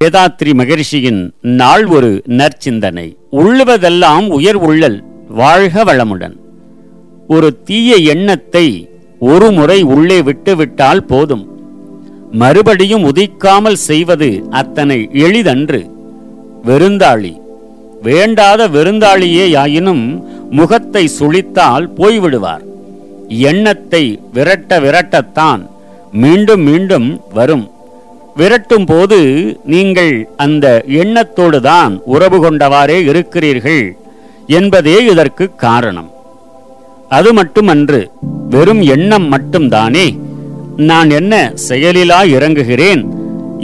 வேதாத்ரி மகரிஷியின் நாள் ஒரு நற்சிந்தனை. உள்ளுவதெல்லாம் உயர் உள்ளல் வாழ்க வளமுடன். ஒரு தீய எண்ணத்தை ஒரு முறை உள்ளே விட்டுவிட்டால் போதும். மறுபடியும் உதிக்காமல் செய்வது அத்தனை எளிதன்று. வெறுந்தாளி. வேண்டாத வெறுந்தாளியே ஆயினும் முகத்தை சுளித்தால் போய்விடுவார். எண்ணத்தை விரட்ட விரட்டத்தான் மீண்டும் மீண்டும் வரும். விரட்டும் போது நீங்கள் அந்த எண்ணத்தோடு தான் உறவு கொண்டவாறே இருக்கிறீர்கள் என்பதே இதற்கு காரணம். அது மட்டுமன்று வெறும் எண்ணம் மட்டும்தானே. நான் என்ன செயலிலா இறங்குகிறேன்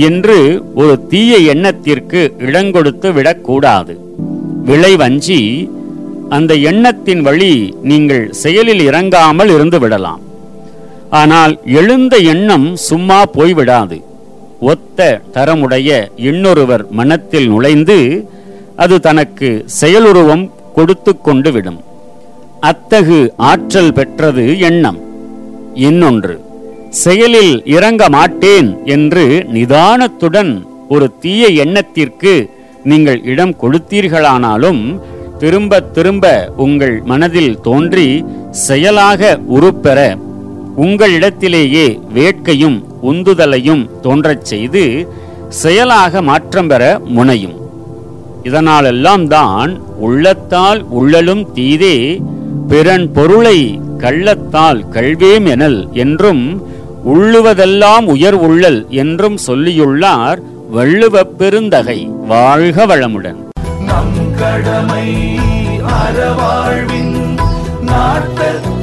என்று ஒரு தீய எண்ணத்திற்கு இடங்கொடுத்து விடக்கூடாது. விளைவஞ்சி அந்த எண்ணத்தின் வழி நீங்கள் செயலில் இறங்காமல் இருந்து விடலாம். ஆனால் எழுந்த எண்ணம் சும்மா போய்விடாது. ஒத்த தரமுடைய இன்னொருவர் மனத்தில் நுழைந்து அது தனக்கு செயலுருவம் கொடுத்து கொண்டு விடும். அத்தகு ஆற்றல் பெற்றது எண்ணம். இன்னொன்று செயலில் இறங்க மாட்டேன் என்று நிதானத்துடன் ஒரு தீய எண்ணத்திற்கு நீங்கள் இடம் கொடுத்தீர்களானாலும் திரும்ப திரும்ப உங்கள் மனதில் தோன்றி செயலாக உருப்பெற உங்களிடத்திலேயே வேட்கையும் உந்துதலையும் தோன்றச் செய்து செயலாக மாற்றம் பெற முனையும். இதனாலெல்லாம் தான் உள்ளத்தால் உள்ளலும் தீதே பிறன் பொருளை கள்ளத்தால் கல்வேம் எனல் என்றும் உள்ளுவதெல்லாம் உயர் உள்ளல் என்றும் சொல்லியுள்ளார் வள்ளுவ பெருந்தகை வாழ்க வளமுடன். நம் கடமை அறவாழ்வின் நாட்டத்தே